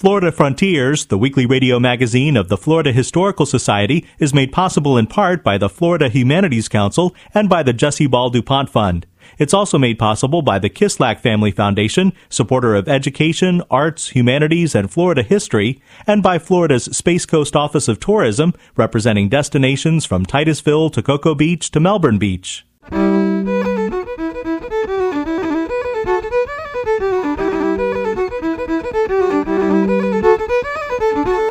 Florida Frontiers, the weekly radio magazine of the Florida Historical Society, is made possible in part by the Florida Humanities Council and by the Jesse Ball DuPont Fund. It's also made possible by the Kislak Family Foundation, supporter of education, arts, humanities, and Florida history, and by Florida's Space Coast Office of Tourism, representing destinations from Titusville to Cocoa Beach to Melbourne Beach.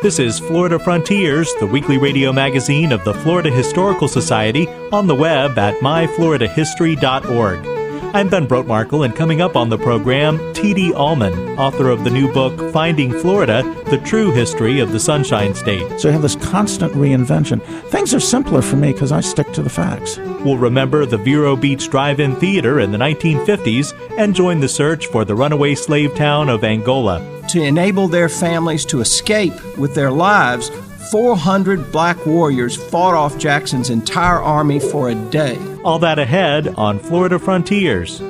This is Florida Frontiers, the weekly radio magazine of the Florida Historical Society, on the web at myfloridahistory.org. I'm Ben Brotemarkle, and coming up on the program, T.D. Allman, author of the new book Finding Florida The True History of the Sunshine State. So you have this constant reinvention. Things are simpler for me because I stick to the facts. We'll remember the Vero Beach Drive In Theater in the 1950s and join the search for the runaway slave town of Angola. To enable their families to escape with their lives, 400 black warriors fought off Jackson's entire army for a day. All that ahead on Florida Frontiers.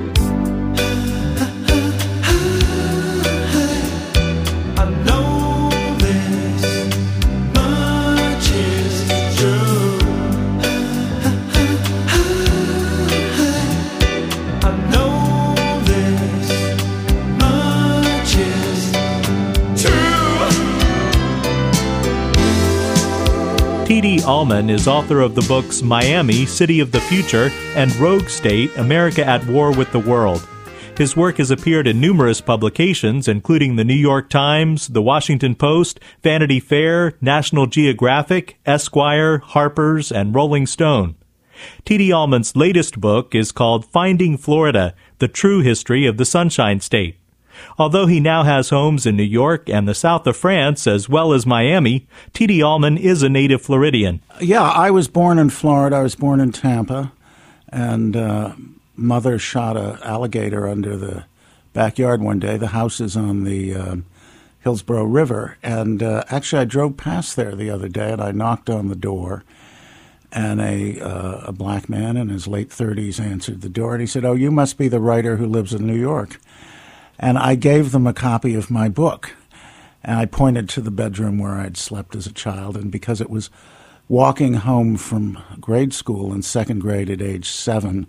Allman is author of the books Miami, City of the Future, and Rogue State, America at War with the World. His work has appeared in numerous publications, including the New York Times, the Washington Post, Vanity Fair, National Geographic, Esquire, Harper's, and Rolling Stone. T.D. Allman's latest book is called Finding Florida, The True History of the Sunshine State. Although he now has homes in New York and the south of France as well as Miami, T.D. Allman is a native Floridian. Yeah, I was born in Florida. I was born in Tampa, and uh, mother shot a alligator under the backyard one day. The house is on the uh, Hillsborough River, and uh, actually, I drove past there the other day, and I knocked on the door. And a uh, a black man in his late thirties answered the door, and he said, "Oh, you must be the writer who lives in New York." And I gave them a copy of my book. And I pointed to the bedroom where I'd slept as a child. And because it was walking home from grade school in second grade at age seven,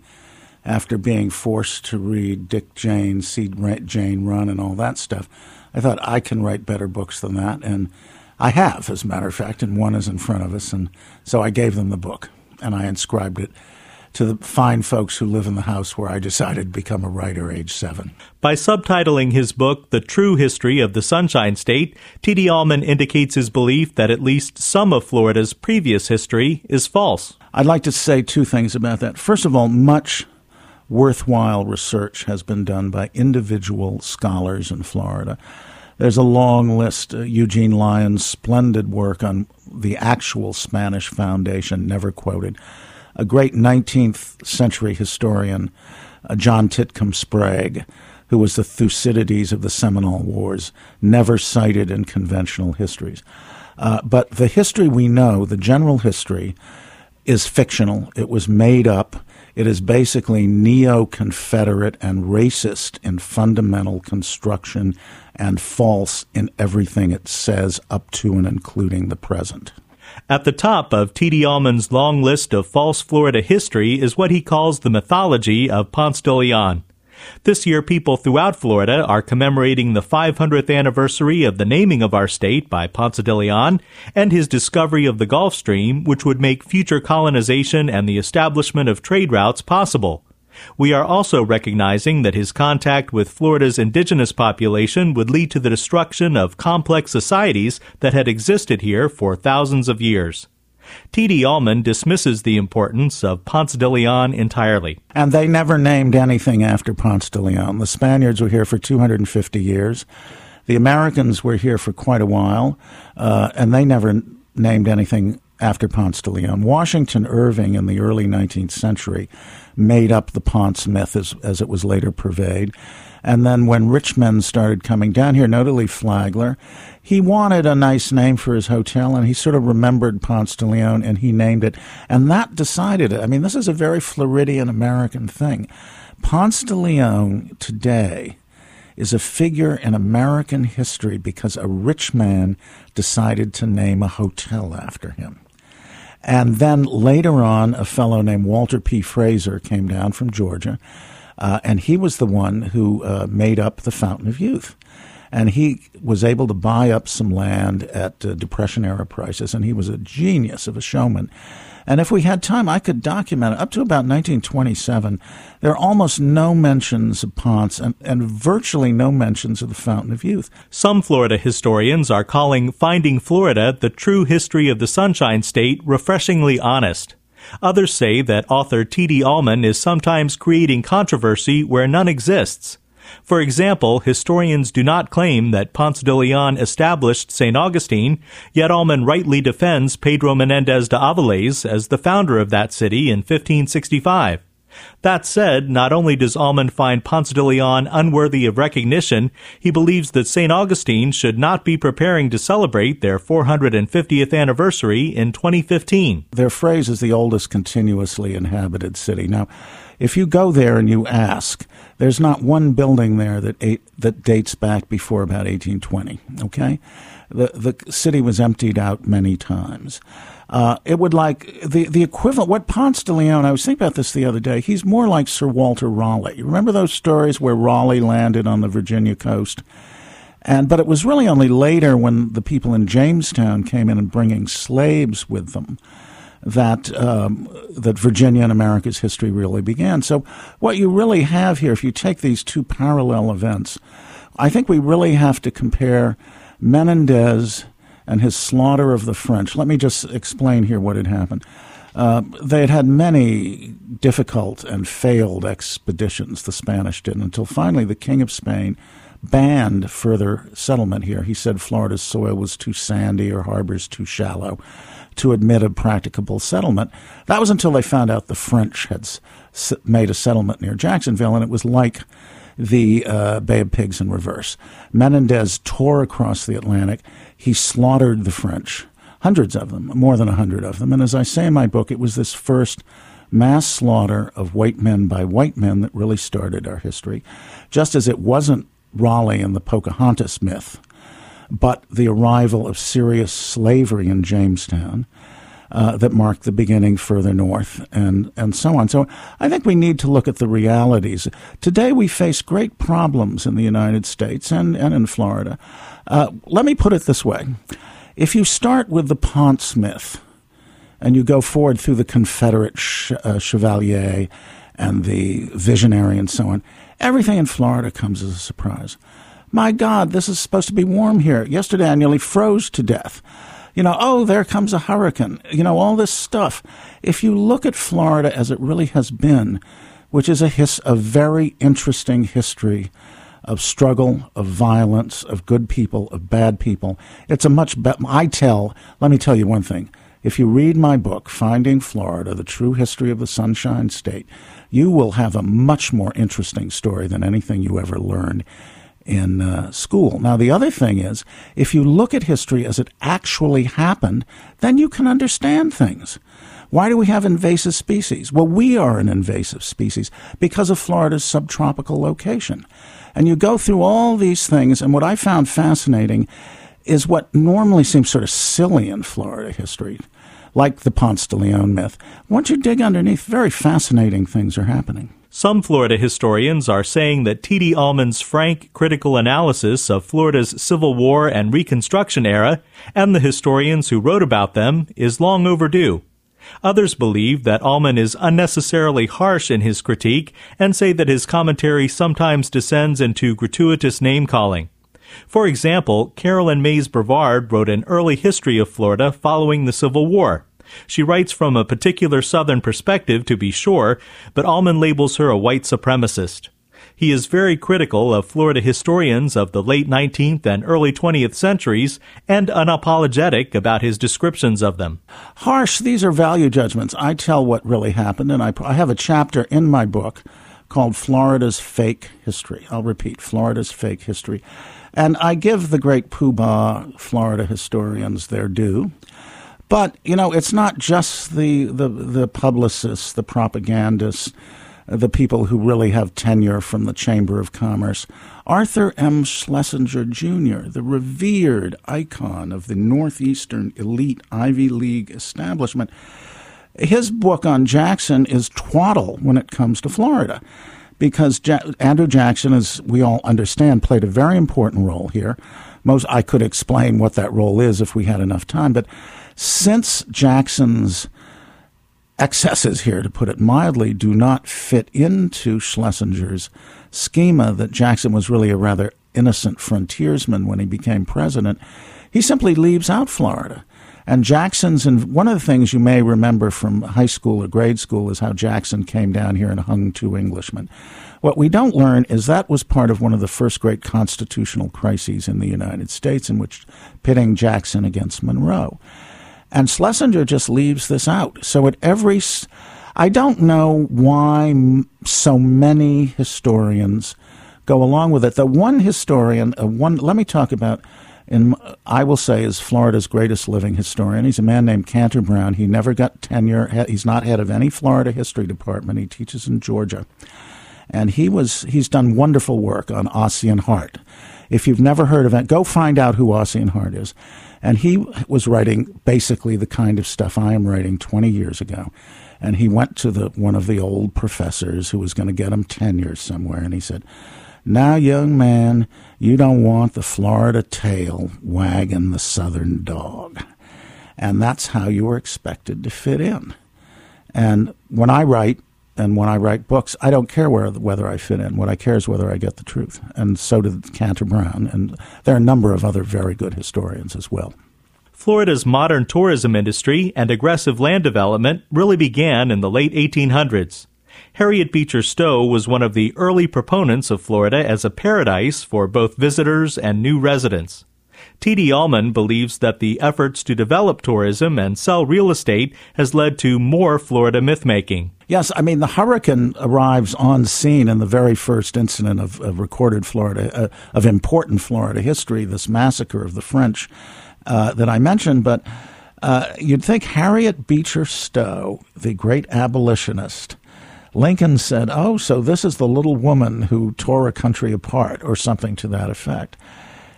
after being forced to read Dick Jane, see Jane Run, and all that stuff, I thought I can write better books than that. And I have, as a matter of fact, and one is in front of us. And so I gave them the book and I inscribed it to the fine folks who live in the house where I decided to become a writer age seven. By subtitling his book, The True History of the Sunshine State, T.D. Allman indicates his belief that at least some of Florida's previous history is false. I'd like to say two things about that. First of all, much worthwhile research has been done by individual scholars in Florida. There's a long list. Uh, Eugene Lyon's splendid work on the actual Spanish foundation, never quoted a great 19th century historian, uh, John Titcomb Sprague, who was the Thucydides of the Seminole Wars, never cited in conventional histories. Uh, but the history we know, the general history, is fictional. It was made up. It is basically neo Confederate and racist in fundamental construction and false in everything it says up to and including the present. At the top of T.D. Allman's long list of false Florida history is what he calls the mythology of Ponce de Leon. This year, people throughout Florida are commemorating the 500th anniversary of the naming of our state by Ponce de Leon and his discovery of the Gulf Stream, which would make future colonization and the establishment of trade routes possible. We are also recognizing that his contact with Florida's indigenous population would lead to the destruction of complex societies that had existed here for thousands of years. T.D. Allman dismisses the importance of Ponce de Leon entirely. And they never named anything after Ponce de Leon. The Spaniards were here for 250 years. The Americans were here for quite a while, uh, and they never named anything after Ponce de Leon. Washington Irving in the early 19th century made up the Ponce myth as, as it was later purveyed. And then when rich men started coming down here, notably Flagler, he wanted a nice name for his hotel and he sort of remembered Ponce de Leon and he named it. And that decided it. I mean, this is a very Floridian American thing. Ponce de Leon today is a figure in American history because a rich man decided to name a hotel after him. And then later on, a fellow named Walter P. Fraser came down from Georgia, uh, and he was the one who uh, made up the Fountain of Youth. And he was able to buy up some land at uh, Depression era prices, and he was a genius of a showman. And if we had time, I could document it. Up to about 1927, there are almost no mentions of Ponce and, and virtually no mentions of the Fountain of Youth. Some Florida historians are calling Finding Florida the true history of the Sunshine State refreshingly honest. Others say that author T.D. Allman is sometimes creating controversy where none exists. For example, historians do not claim that Ponce de Leon established St. Augustine, yet Allman rightly defends Pedro Menendez de Aviles as the founder of that city in 1565. That said, not only does Allman find Ponce de Leon unworthy of recognition, he believes that St. Augustine should not be preparing to celebrate their 450th anniversary in 2015. Their phrase is the oldest continuously inhabited city. Now, if you go there and you ask, there's not one building there that eight, that dates back before about 1820. Okay, the the city was emptied out many times. Uh, it would like the the equivalent. What Ponce de Leon? I was thinking about this the other day. He's more like Sir Walter Raleigh. You remember those stories where Raleigh landed on the Virginia coast? And but it was really only later when the people in Jamestown came in and bringing slaves with them that um, that Virginia and America's history really began. So what you really have here, if you take these two parallel events, I think we really have to compare Menendez and his slaughter of the French. Let me just explain here what had happened. Uh, they had had many difficult and failed expeditions, the Spanish did, until finally the King of Spain banned further settlement here. He said Florida's soil was too sandy or harbors too shallow to admit a practicable settlement. That was until they found out the French had made a settlement near Jacksonville, and it was like the uh, Bay of Pigs in reverse. Menendez tore across the Atlantic. He slaughtered the French, hundreds of them, more than a hundred of them. And as I say in my book, it was this first mass slaughter of white men by white men that really started our history, just as it wasn't Raleigh and the Pocahontas myth but the arrival of serious slavery in Jamestown. Uh, that marked the beginning further north and, and so on. So I think we need to look at the realities. Today we face great problems in the United States and, and in Florida. Uh, let me put it this way. If you start with the Ponce myth and you go forward through the Confederate sh- uh, Chevalier and the visionary and so on, everything in Florida comes as a surprise. My God, this is supposed to be warm here. Yesterday I nearly froze to death. You know, oh, there comes a hurricane. You know, all this stuff. If you look at Florida as it really has been, which is a, his, a very interesting history of struggle, of violence, of good people, of bad people. It's a much better. I tell, let me tell you one thing. If you read my book, Finding Florida, The True History of the Sunshine State, you will have a much more interesting story than anything you ever learned in uh, school. Now, the other thing is, if you look at history as it actually happened, then you can understand things. Why do we have invasive species? Well, we are an invasive species because of Florida's subtropical location. And you go through all these things, and what I found fascinating is what normally seems sort of silly in Florida history, like the Ponce de Leon myth. Once you dig underneath, very fascinating things are happening. Some Florida historians are saying that T.D. Allman's frank, critical analysis of Florida's Civil War and Reconstruction era, and the historians who wrote about them, is long overdue. Others believe that Allman is unnecessarily harsh in his critique and say that his commentary sometimes descends into gratuitous name calling. For example, Carolyn Mays Brevard wrote an early history of Florida following the Civil War. She writes from a particular Southern perspective, to be sure, but Allman labels her a white supremacist. He is very critical of Florida historians of the late 19th and early 20th centuries and unapologetic about his descriptions of them. Harsh, these are value judgments. I tell what really happened, and I, I have a chapter in my book called Florida's Fake History. I'll repeat Florida's Fake History. And I give the great poobah Florida historians their due. But you know, it's not just the the, the publicists, the propagandists, the people who really have tenure from the Chamber of Commerce. Arthur M. Schlesinger Jr., the revered icon of the Northeastern elite Ivy League establishment, his book on Jackson is twaddle when it comes to Florida because ja- Andrew Jackson, as we all understand, played a very important role here. Most I could explain what that role is if we had enough time, but since Jackson's excesses here, to put it mildly, do not fit into Schlesinger's schema that Jackson was really a rather innocent frontiersman when he became president, he simply leaves out Florida. And Jackson's, and one of the things you may remember from high school or grade school is how Jackson came down here and hung two Englishmen. What we don't learn is that was part of one of the first great constitutional crises in the United States, in which pitting Jackson against Monroe. And Schlesinger just leaves this out. So at every, I don't know why so many historians go along with it. The one historian, uh, one, let me talk about and I will say is Florida's greatest living historian. He's a man named Canter Brown. He never got tenure. He's not head of any Florida history department. He teaches in Georgia, and he was he's done wonderful work on Ossian Hart. If you've never heard of it, go find out who Ossian Hart is. And he was writing basically the kind of stuff I am writing 20 years ago. And he went to the one of the old professors who was going to get him tenure somewhere, and he said now, young man, you don't want the Florida tail wagging the southern dog. And that's how you are expected to fit in. And when I write, and when I write books, I don't care where, whether I fit in. What I care is whether I get the truth. And so did Canter Brown. And there are a number of other very good historians as well. Florida's modern tourism industry and aggressive land development really began in the late 1800s. Harriet Beecher Stowe was one of the early proponents of Florida as a paradise for both visitors and new residents. T.D. Allman believes that the efforts to develop tourism and sell real estate has led to more Florida mythmaking. Yes, I mean, the hurricane arrives on scene in the very first incident of, of recorded Florida, uh, of important Florida history, this massacre of the French uh, that I mentioned. But uh, you'd think Harriet Beecher Stowe, the great abolitionist, Lincoln said, Oh, so this is the little woman who tore a country apart, or something to that effect.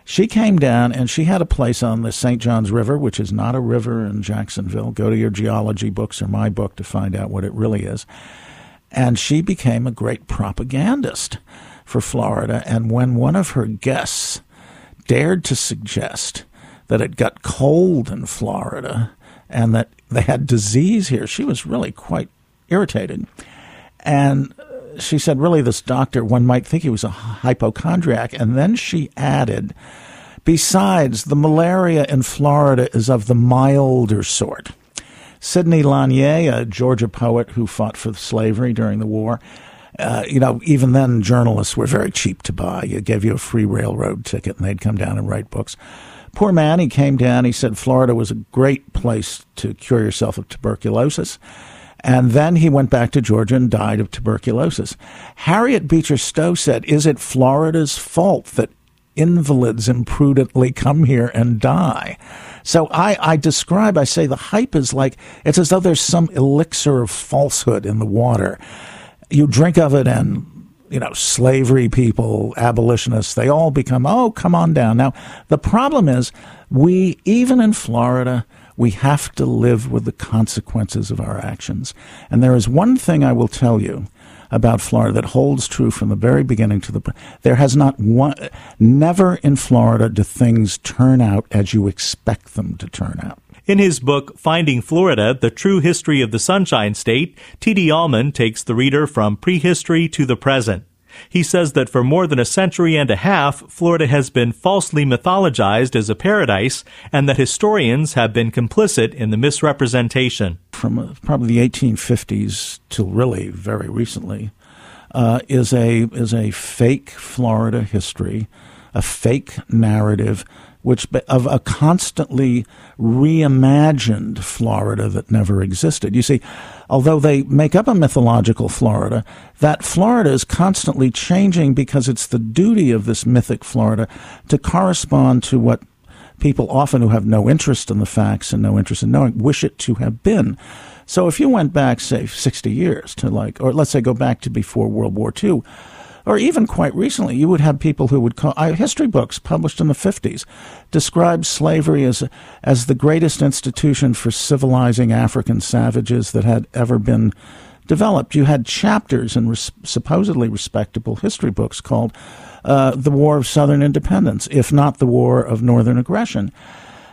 She came down and she had a place on the St. Johns River, which is not a river in Jacksonville. Go to your geology books or my book to find out what it really is. And she became a great propagandist for Florida. And when one of her guests dared to suggest that it got cold in Florida and that they had disease here, she was really quite irritated. And she said, really, this doctor, one might think he was a hypochondriac. And then she added, besides, the malaria in Florida is of the milder sort. Sidney Lanier, a Georgia poet who fought for slavery during the war, uh, you know, even then journalists were very cheap to buy. You gave you a free railroad ticket and they'd come down and write books. Poor man, he came down. He said Florida was a great place to cure yourself of tuberculosis. And then he went back to Georgia and died of tuberculosis. Harriet Beecher Stowe said, Is it Florida's fault that invalids imprudently come here and die? So I, I describe, I say the hype is like, it's as though there's some elixir of falsehood in the water. You drink of it and you know, slavery people, abolitionists, they all become, oh, come on down. Now, the problem is, we, even in Florida, we have to live with the consequences of our actions. And there is one thing I will tell you about Florida that holds true from the very beginning to the there has not one never in Florida do things turn out as you expect them to turn out. In his book Finding Florida: The True History of the Sunshine State, T.D. Allman takes the reader from prehistory to the present. He says that for more than a century and a half, Florida has been falsely mythologized as a paradise, and that historians have been complicit in the misrepresentation. From uh, probably the 1850s till really very recently, uh, is a is a fake Florida history, a fake narrative which of a constantly reimagined Florida that never existed. You see, although they make up a mythological Florida, that Florida is constantly changing because it's the duty of this mythic Florida to correspond to what people often who have no interest in the facts and no interest in knowing wish it to have been. So if you went back, say, 60 years to like, or let's say go back to before World War II, or even quite recently, you would have people who would call uh, history books published in the 50s describe slavery as as the greatest institution for civilizing African savages that had ever been developed. You had chapters in res- supposedly respectable history books called uh, "The War of Southern Independence," if not the War of Northern Aggression.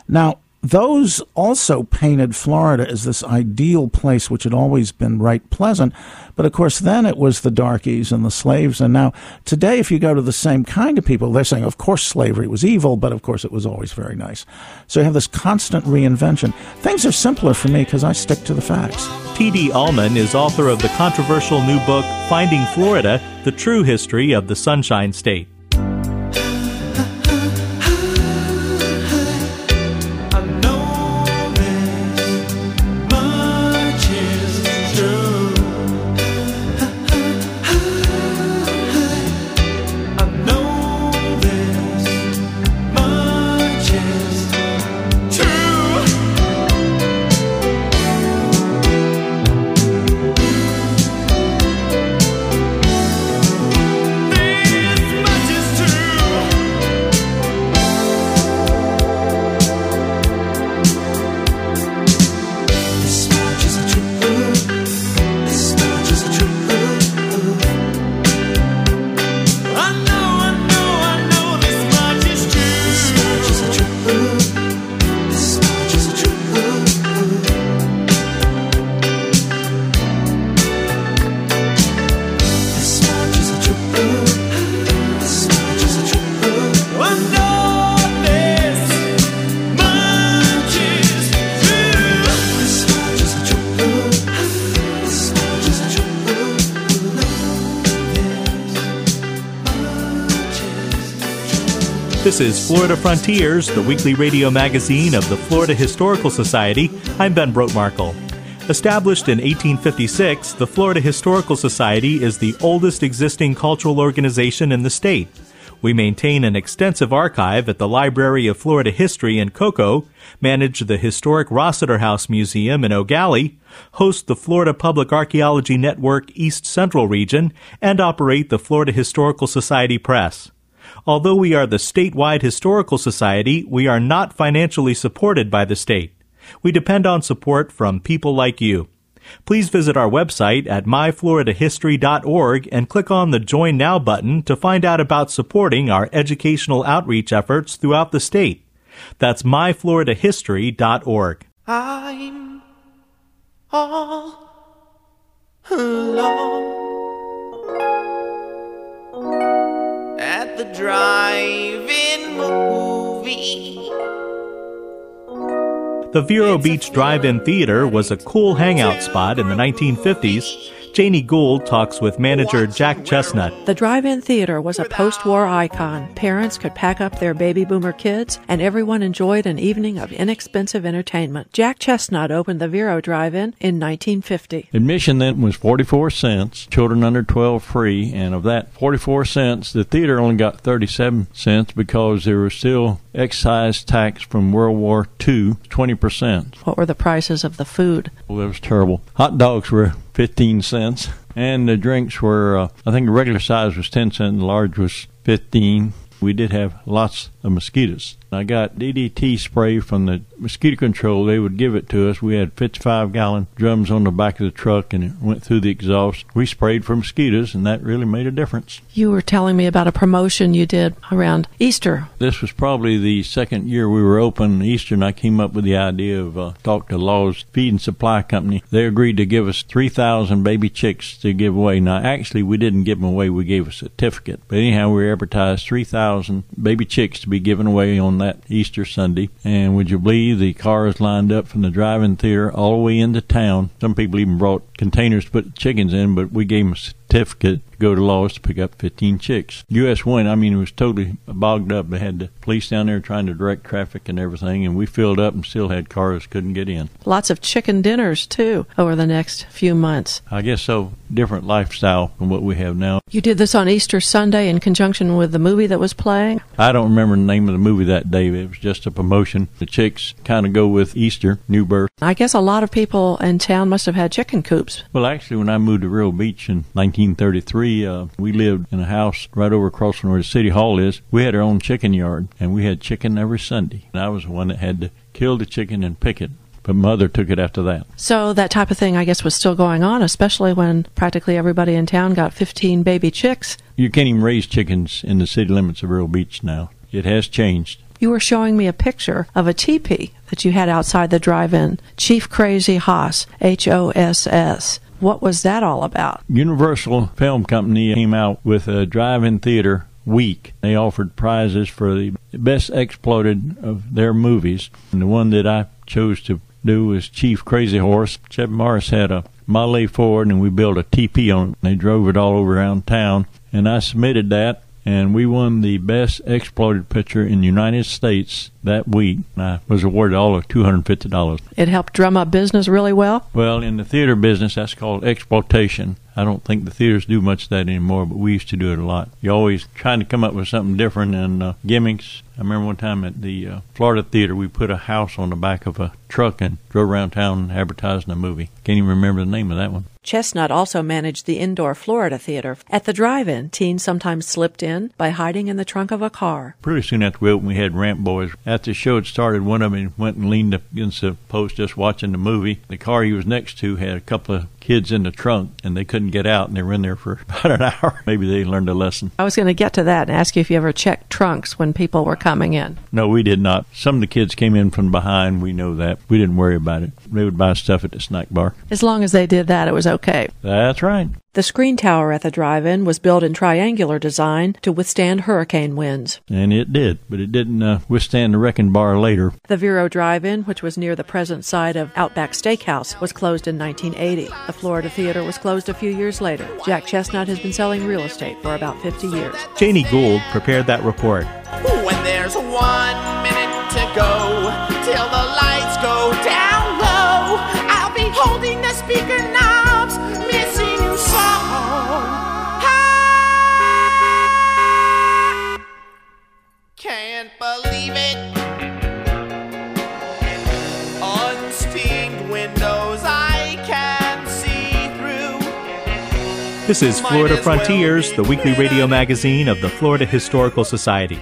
Now, those also painted Florida as this ideal place, which had always been right pleasant. But of course, then it was the darkies and the slaves. And now, today, if you go to the same kind of people, they're saying, of course, slavery was evil, but of course, it was always very nice. So you have this constant reinvention. Things are simpler for me because I stick to the facts. T.D. Allman is author of the controversial new book, Finding Florida The True History of the Sunshine State. Is Florida Frontiers, the weekly radio magazine of the Florida Historical Society. I'm Ben Brotemarkle. Established in 1856, the Florida Historical Society is the oldest existing cultural organization in the state. We maintain an extensive archive at the Library of Florida History in Cocoa, manage the historic Rossiter House Museum in Gallie, host the Florida Public Archaeology Network East Central Region, and operate the Florida Historical Society Press. Although we are the statewide historical society, we are not financially supported by the state. We depend on support from people like you. Please visit our website at myfloridahistory.org and click on the Join Now button to find out about supporting our educational outreach efforts throughout the state. That's myfloridahistory.org. I'm all alone. At the drive-in movie. The Vero Beach Drive-In Theater was a cool hangout spot in the 1950s Janie Gould talks with manager Jack Chestnut. The drive in theater was a post war icon. Parents could pack up their baby boomer kids, and everyone enjoyed an evening of inexpensive entertainment. Jack Chestnut opened the Vero Drive in in 1950. Admission then was 44 cents, children under 12 free, and of that 44 cents, the theater only got 37 cents because there was still excise tax from World War II, 20%. What were the prices of the food? Well, it was terrible. Hot dogs were 15 cents, and the drinks were, uh, I think the regular size was 10 cents, the large was 15. We did have lots of mosquitoes. I got DDT spray from the mosquito control. They would give it to us. We had 55 gallon drums on the back of the truck and it went through the exhaust. We sprayed for mosquitoes and that really made a difference. You were telling me about a promotion you did around Easter. This was probably the second year we were open Easter and I came up with the idea of uh, talk to Law's Feed and Supply Company. They agreed to give us 3,000 baby chicks to give away. Now actually we didn't give them away. We gave a certificate. But anyhow, we advertised 3,000 baby chicks to be given away on that Easter Sunday. And would you believe the cars lined up from the drive-in theater all the way into town? Some people even brought containers to put chickens in, but we gave them a certificate go to Laws to pick up 15 chicks. US 1, I mean, it was totally bogged up. They had the police down there trying to direct traffic and everything, and we filled up and still had cars couldn't get in. Lots of chicken dinners, too, over the next few months. I guess so. Different lifestyle from what we have now. You did this on Easter Sunday in conjunction with the movie that was playing? I don't remember the name of the movie that day. It was just a promotion. The chicks kind of go with Easter, new birth. I guess a lot of people in town must have had chicken coops. Well, actually, when I moved to Vero Beach in 1933, uh, we lived in a house right over across from where the city hall is. We had our own chicken yard, and we had chicken every Sunday. And I was the one that had to kill the chicken and pick it. But mother took it after that. So that type of thing, I guess, was still going on, especially when practically everybody in town got 15 baby chicks. You can't even raise chickens in the city limits of Vero Beach now. It has changed. You were showing me a picture of a teepee that you had outside the drive-in. Chief Crazy Hoss, H-O-S-S. What was that all about? Universal Film Company came out with a drive-in theater week. They offered prizes for the best exploded of their movies. And the one that I chose to do was Chief Crazy Horse. Chip Morris had a Model Ford, and we built a TP on it. They drove it all over around town, and I submitted that, and we won the best exploited picture in the United States that week. I was awarded all of $250. It helped drum up business really well? Well, in the theater business, that's called exploitation. I don't think the theaters do much of that anymore, but we used to do it a lot. You're always trying to come up with something different and uh, gimmicks. I remember one time at the uh, Florida Theater, we put a house on the back of a truck and drove around town advertising a movie. Can't even remember the name of that one. Chestnut also managed the indoor Florida Theater. At the drive-in, teens sometimes slipped in by hiding in the trunk of a car. Pretty soon after we opened, we had ramp boys. After the show had started, one of them went and leaned against the post just watching the movie. The car he was next to had a couple of kids in the trunk, and they couldn't get out, and they were in there for about an hour. Maybe they learned a lesson. I was going to get to that and ask you if you ever checked trunks when people were coming in. No, we did not. Some of the kids came in from behind. We know that. We didn't worry about it. They would buy stuff at the snack bar. As long as they did that, it was okay. That's right. The screen tower at the drive-in was built in triangular design to withstand hurricane winds. And it did, but it didn't uh, withstand the wrecking bar later. The Vero Drive-In, which was near the present site of Outback Steakhouse, was closed in 1980. The Florida Theater was closed a few years later. Jack Chestnut has been selling real estate for about 50 years. Janie Gould prepared that report. When there's one minute to go till the lights This is Florida Frontiers, the weekly radio magazine of the Florida Historical Society.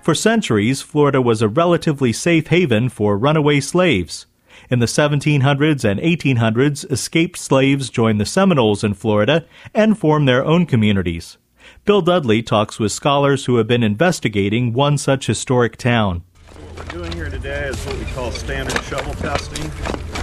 For centuries, Florida was a relatively safe haven for runaway slaves. In the 1700s and 1800s, escaped slaves joined the Seminoles in Florida and formed their own communities. Bill Dudley talks with scholars who have been investigating one such historic town. What we're doing here today is what we call standard shovel testing.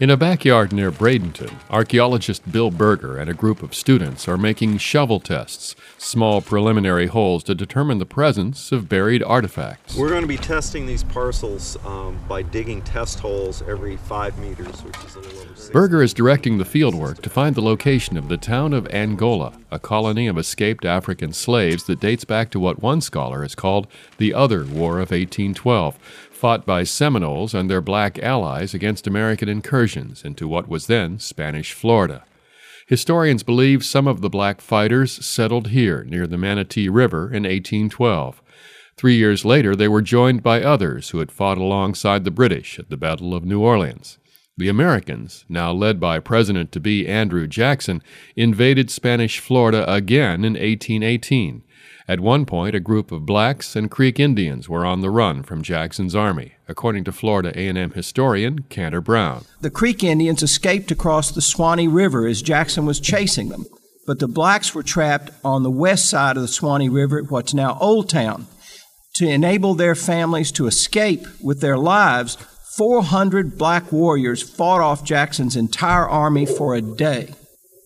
In a backyard near Bradenton, archaeologist Bill Berger and a group of students are making shovel tests, small preliminary holes to determine the presence of buried artifacts. We're going to be testing these parcels um, by digging test holes every five meters, which is a little over six. Berger is directing the fieldwork to find the location of the town of Angola, a colony of escaped African slaves that dates back to what one scholar has called the Other War of 1812, fought by Seminoles and their black allies against American incursions into what was then Spanish Florida. Historians believe some of the black fighters settled here near the Manatee River in 1812. Three years later, they were joined by others who had fought alongside the British at the Battle of New Orleans. The Americans, now led by President to be Andrew Jackson, invaded Spanish Florida again in 1818. At one point, a group of blacks and Creek Indians were on the run from Jackson's army, according to Florida A&M historian Canter Brown. The Creek Indians escaped across the Swanee River as Jackson was chasing them, but the blacks were trapped on the west side of the Swanee River at what's now Old Town. To enable their families to escape with their lives, 400 black warriors fought off Jackson's entire army for a day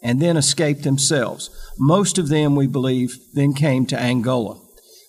and then escaped themselves. Most of them, we believe, then came to Angola.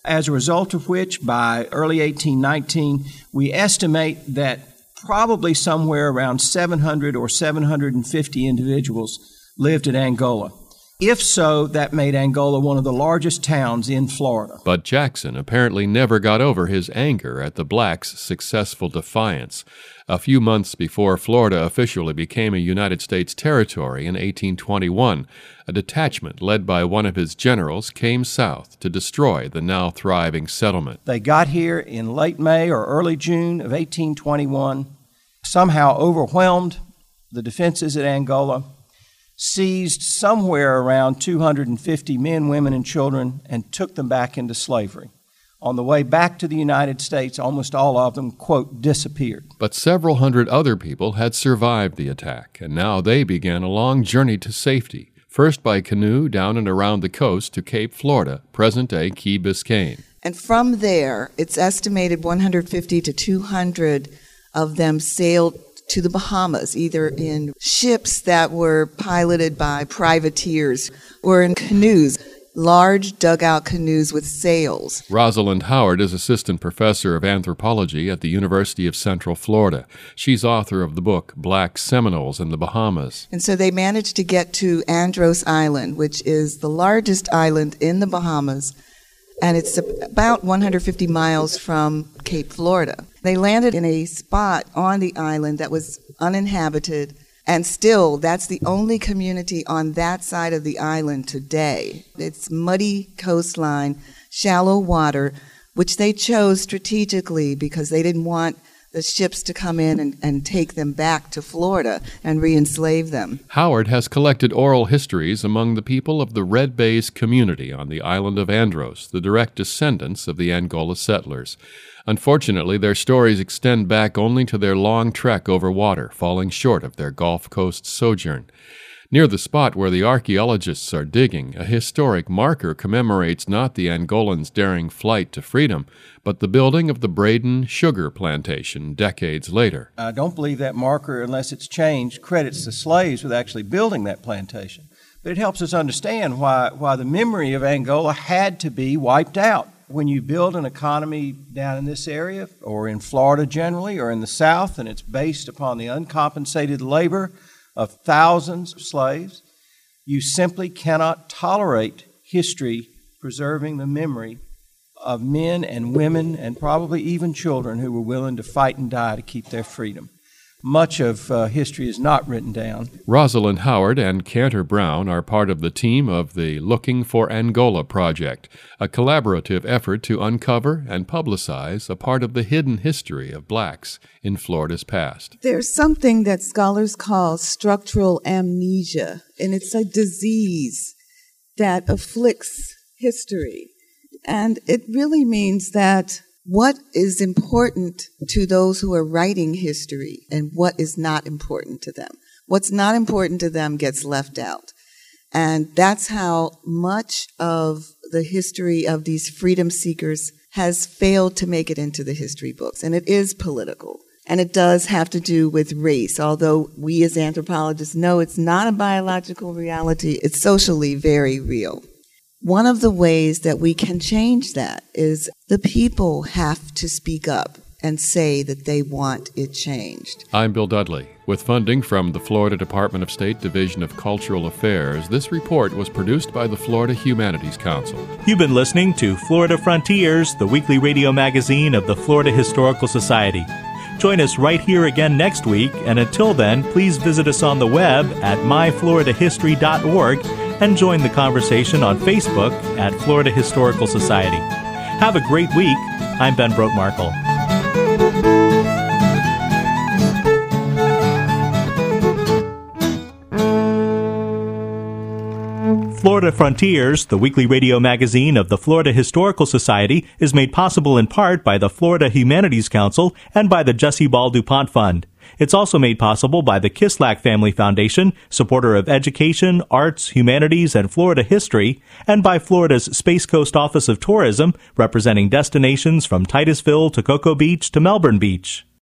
As a result of which, by early 1819, we estimate that probably somewhere around 700 or 750 individuals lived in Angola. If so, that made Angola one of the largest towns in Florida. But Jackson apparently never got over his anger at the blacks' successful defiance. A few months before Florida officially became a United States territory in 1821, a detachment led by one of his generals came south to destroy the now thriving settlement. They got here in late May or early June of 1821, somehow overwhelmed the defenses at Angola seized somewhere around 250 men, women, and children and took them back into slavery. On the way back to the United States, almost all of them, quote, disappeared. But several hundred other people had survived the attack, and now they began a long journey to safety, first by canoe down and around the coast to Cape Florida, present day Key Biscayne. And from there, it's estimated 150 to 200 of them sailed to the Bahamas, either in ships that were piloted by privateers or in canoes, large dugout canoes with sails. Rosalyn Howard is assistant professor of anthropology at the University of Central Florida. She's author of the book Black Seminoles in the Bahamas. And so they managed to get to Andros Island, which is the largest island in the Bahamas and it's about 150 miles from Cape Florida. They landed in a spot on the island that was uninhabited, and still, that's the only community on that side of the island today. It's muddy coastline, shallow water, which they chose strategically because they didn't want the ships to come in and, and take them back to Florida and re enslave them. Howard has collected oral histories among the people of the Red Bays community on the island of Andros, the direct descendants of the Angola settlers. Unfortunately, their stories extend back only to their long trek over water, falling short of their Gulf Coast sojourn. Near the spot where the archaeologists are digging, a historic marker commemorates not the Angolans' daring flight to freedom, but the building of the Braden sugar plantation decades later. I don't believe that marker, unless it's changed, credits the slaves with actually building that plantation. But it helps us understand why, why the memory of Angola had to be wiped out. When you build an economy down in this area, or in Florida generally, or in the South, and it's based upon the uncompensated labor of thousands of slaves. You simply cannot tolerate history preserving the memory of men and women and probably even children who were willing to fight and die to keep their freedom much of uh, history is not written down. Rosalyn Howard and Canter Brown are part of the team of the Looking for Angola project, a collaborative effort to uncover and publicize a part of the hidden history of blacks in Florida's past. There's something that scholars call structural amnesia, and it's a disease that afflicts history. And it really means that what is important to those who are writing history and what is not important to them. What's not important to them gets left out. And that's how much of the history of these freedom seekers has failed to make it into the history books. And it is political. And it does have to do with race, although we as anthropologists know it's not a biological reality, it's socially very real. One of the ways that we can change that is the people have to speak up and say that they want it changed. I'm Bill Dudley. With funding from the Florida Department of State Division of Cultural Affairs, this report was produced by the Florida Humanities Council. You've been listening to Florida Frontiers, the weekly radio magazine of the Florida Historical Society. Join us right here again next week, and until then, please visit us on the web at myfloridahistory.org and join the conversation on Facebook at Florida Historical Society. Have a great week. I'm Ben Brotemarkle. Florida Frontiers, the weekly radio magazine of the Florida Historical Society, is made possible in part by the Florida Humanities Council and by the Jesse Ball DuPont Fund. It's also made possible by the Kislak Family Foundation, supporter of education, arts, humanities, and Florida history, and by Florida's Space Coast Office of Tourism, representing destinations from Titusville to Cocoa Beach to Melbourne Beach.